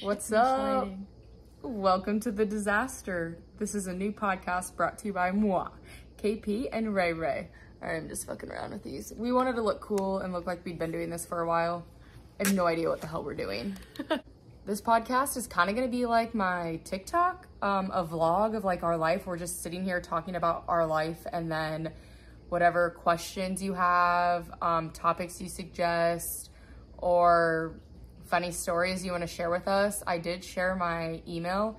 What's up? sliding. Welcome to The Disaster. This is a new podcast brought to you by moi, KP and Ray Ray. I'm just fucking around with these. We wanted to look cool and look like we'd been doing this for a while. I have no idea what the hell we're doing. this podcast is kind of going to be like my TikTok, um, a vlog of like our life. We're just sitting here talking about our life and then whatever questions you have, um, topics you suggest, or funny stories you want to share with us. I did share my email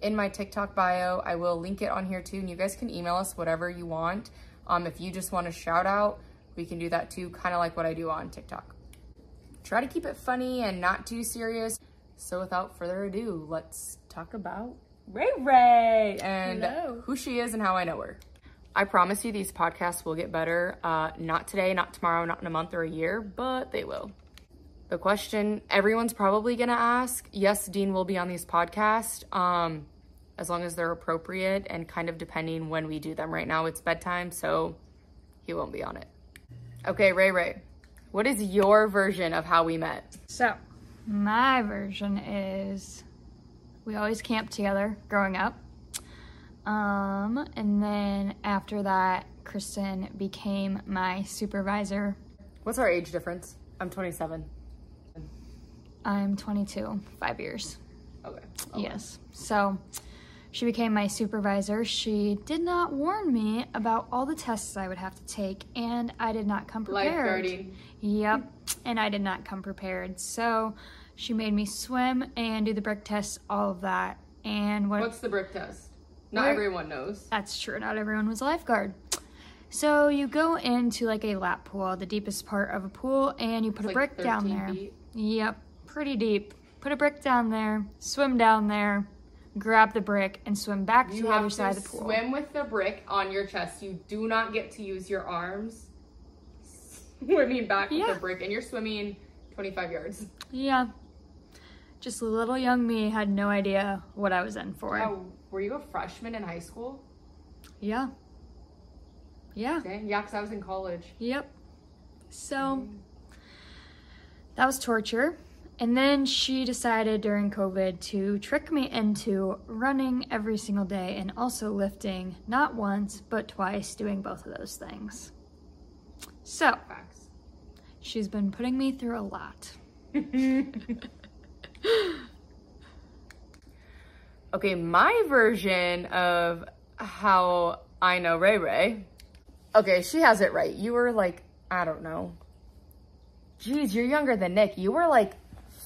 in my TikTok bio. I will link it on here too, and you guys can email us whatever you want. Um, if you just want a shout out, we can do that too, kind of like what I do on TikTok. Try to keep it funny and not too serious. So without further ado, let's talk about Ray Ray and Hello. who she is and how I know her. I promise you these podcasts will get better. Uh, not today, not tomorrow, not in a month or a year, but they will. The question everyone's probably gonna ask yes, Dean will be on these podcasts, um, as long as they're appropriate and kind of depending when we do them. Right now it's bedtime, so he won't be on it. Okay, Ray Ray, what is your version of how we met? So, my version is we always camped together growing up. Um, and then after that, Kristen became my supervisor. What's our age difference? I'm 27. I'm 22, five years. Okay. Oh, yes. So she became my supervisor. She did not warn me about all the tests I would have to take, and I did not come prepared. Lifeguarding. Yep. And I did not come prepared. So she made me swim and do the brick tests, all of that. And what What's the brick test? Not everyone knows. that's true, not everyone was a lifeguard. So you go into like a lap pool, the deepest part of a pool, and you put It's a like brick down 13 there. feet. Yep, pretty deep. Put a brick down there, swim down there, grab the brick, and swim back to the other side of the pool. swim with the brick on your chest. You do not get to use your arms swimming back with Yeah. the brick, and you're swimming 25 yards. Yeah. Just little young me had no idea what I was in for. Were you a freshman in high school? Yeah. Yeah. Dang, yeah, because I was in college. Yep. So mm. that was torture. And then she decided during COVID to trick me into running every single day and also lifting, not once, but twice, doing both of those things. So she's been putting me through a lot. Okay, my version of how I know Ray Ray. Okay, she has it right. You were like, I don't know. Geez, you're younger than Nick. You were like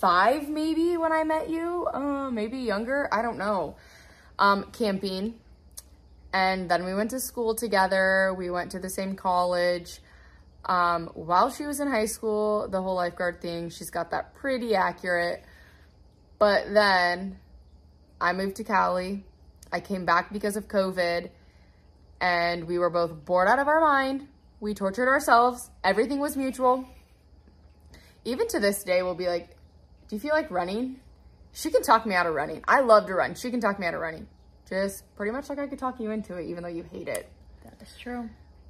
five maybe when I met you. Uh, maybe younger. I don't know. Um, camping. And then we went to school together. We went to the same college. Um, while she was in high school, the whole lifeguard thing, she's got that pretty accurate. But then I moved to Cali. I came back because of COVID, and we were both bored out of our mind. We tortured ourselves. Everything was mutual. Even to this day, we'll be like, Do you feel like running? She can talk me out of running. I love to run. She can talk me out of running. Just pretty much like I could talk you into it, even though you hate it. That is true.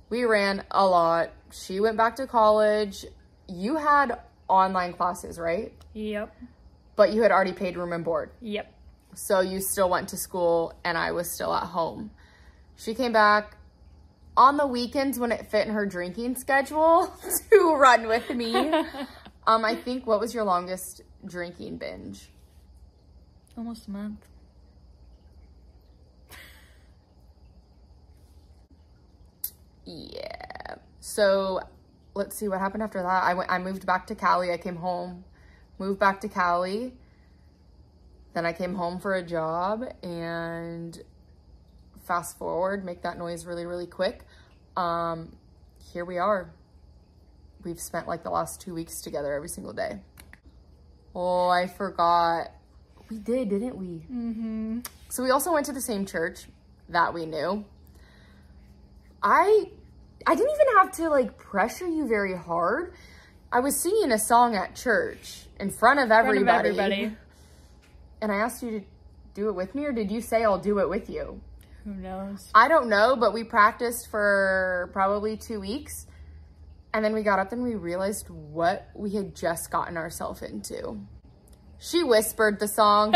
We ran a lot. She went back to college. You had online classes, right? Yep. But you had already paid room and board. Yep. So you still went to school and I was still at home. She came back on the weekends when it fit in her drinking schedule to run with me. um, I think what was your longest drinking binge? Almost a month. Yeah. So let's see what happened after that. I went I moved back to Cali. I came home, moved back to Cali. Then I came home for a job and fast forward, make that noise really, really quick. Um, here we are. We've spent like the last two weeks together every single day. Oh, I forgot. We did, didn't we? Mm-hmm. So we also went to the same church that we knew. I I didn't even have to like pressure you very hard. I was singing a song at church in front of everybody. everybody. And I asked you to do it with me or did you say I'll do it with you? Who knows? I don't know, but we practiced for probably 2 weeks. And then we got up and we realized what we had just gotten ourselves into. She whispered the song.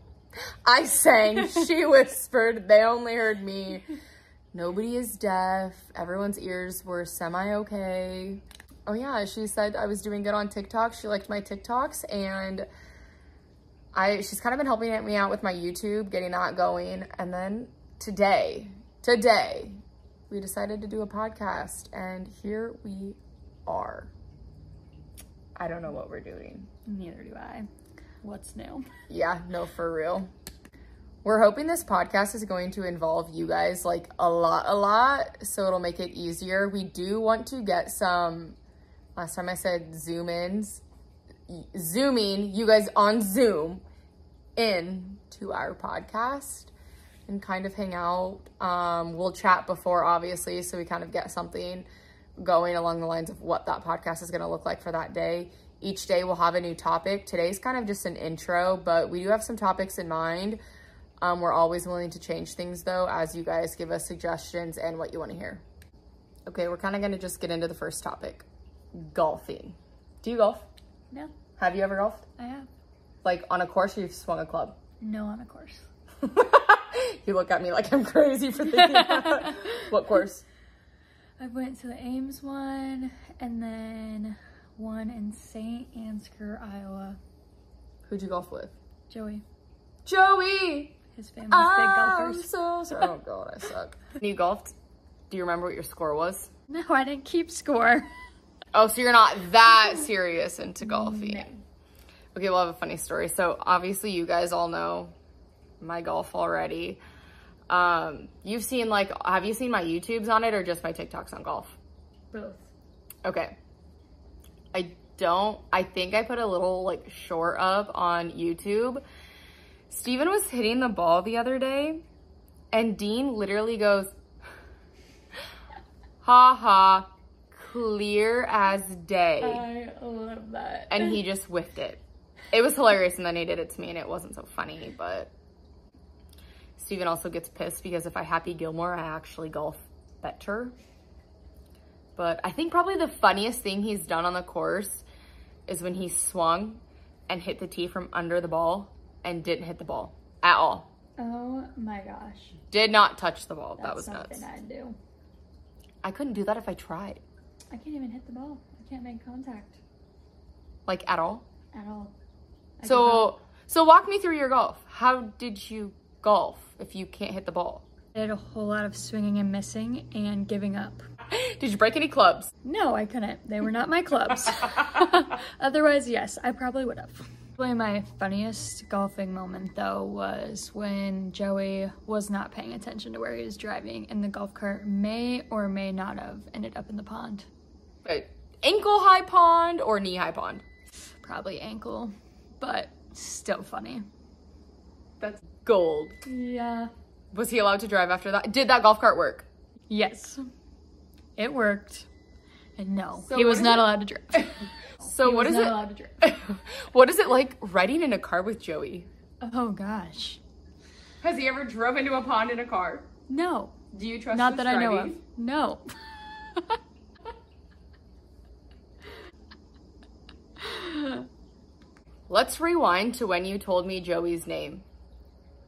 I sang. She whispered. They only heard me. Nobody is deaf. Everyone's ears were semi okay. Oh, yeah. She said I was doing good on TikTok. She liked my TikToks and I she's kind of been helping me out with my YouTube, getting that going. And then today, today, we decided to do a podcast and here we are. I don't know what we're doing. Neither do I. What's new? Yeah, no, for real. We're hoping this podcast is going to involve you guys like a lot, a lot, so it'll make it easier. We do want to get some, last time I said zoom ins, zooming you guys on Zoom in to our podcast and kind of hang out. Um, we'll chat before, obviously, so we kind of get something going along the lines of what that podcast is going to look like for that day. Each day we'll have a new topic. Today's kind of just an intro, but we do have some topics in mind. Um, we're always willing to change things though, as you guys give us suggestions and what you want to hear. Okay, we're kind of going to just get into the first topic golfing. Do you golf? No, Have you ever golfed? I have. Like on a course or you've swung a club? No on a course. you look at me like I'm crazy for thinking that. what course? I went to the Ames one and then one in St. Ansgar, Iowa. Who'd you golf with? Joey, Joey! his family's big I'm golfers. so sorry. Oh god, I suck. You golfed, do you remember what your score was? No, I didn't keep score. Oh, so you're not that serious into golfing. No. Okay, we'll have a funny story. So obviously you guys all know my golf already. Um, you've seen like, have you seen my YouTubes on it or just my TikToks on golf? Both. Okay. I don't, I think I put a little like short up on YouTube. Steven was hitting the ball the other day and Dean literally goes, ha ha, clear as day. I love that. and he just whiffed it. It was hilarious, and then he did it to me, and it wasn't so funny. But Steven also gets pissed because if I Happy Gilmore, I actually golf better. But I think probably the funniest thing he's done on the course is when he swung and hit the tee from under the ball and didn't hit the ball at all. oh my gosh. Did not touch the ball. That's that was something nuts. I'd do. I couldn't do that if I tried, I can't even hit the ball. I can't make contact like at all. at all. I. So, so walk me through your golf. How did you golf if you can't hit the ball? I did a whole lot of swinging and missing and giving up. Did you break any clubs? No, I couldn't. They were not my clubs. Otherwise, yes, I probably would have. Probably my funniest golfing moment though was when Joey was not paying attention to where he was driving and the golf cart may or may not have ended up in the pond. Wait, ankle high pond or knee high pond? Probably ankle, but still funny. That's gold. Yeah. Was he allowed to drive after that? Did that golf cart work? Yes. It worked. And no, So he was not it- allowed to drive. So He what was is not it? allowed to drive. what is it like riding in a car with Joey? Oh gosh. Has he ever drove into a pond in a car? No. Do you trust? Not that I know of. No. Let's rewind to when you told me Joey's name.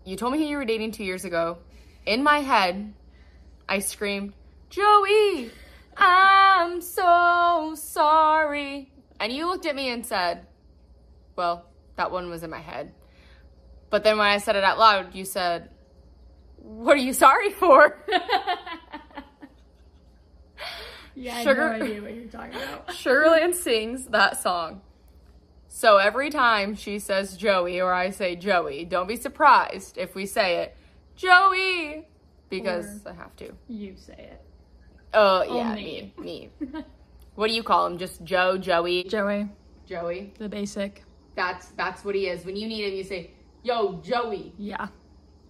You told me who you were dating two years ago. In my head, I screamed, Joey, I'm so sorry. And you looked at me and said, Well, that one was in my head. But then when I said it out loud, you said, What are you sorry for? yeah, I Sugar- have no idea what you're talking about. Sugarland sings that song. So every time she says Joey or I say Joey, don't be surprised if we say it, Joey, because I have to. You say it. Oh, yeah, me, Only. me. What do you call him? Just Joe, Joey, Joey, Joey. the basic. That's that's what he is. When you need him, you say, "Yo, Joey." Yeah.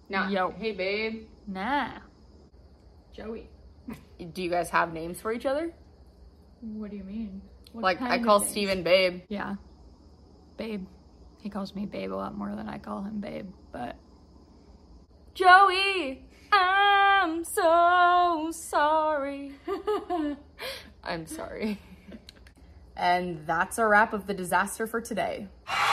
Not, Yo. hey, babe. Nah. Joey. Do you guys have names for each other? What do you mean? What like I call? Steven babe. Yeah. Babe. He calls me babe a lot more than I call him babe, but Joey, I'm so sorry. I'm sorry. And that's a wrap of the disaster for today.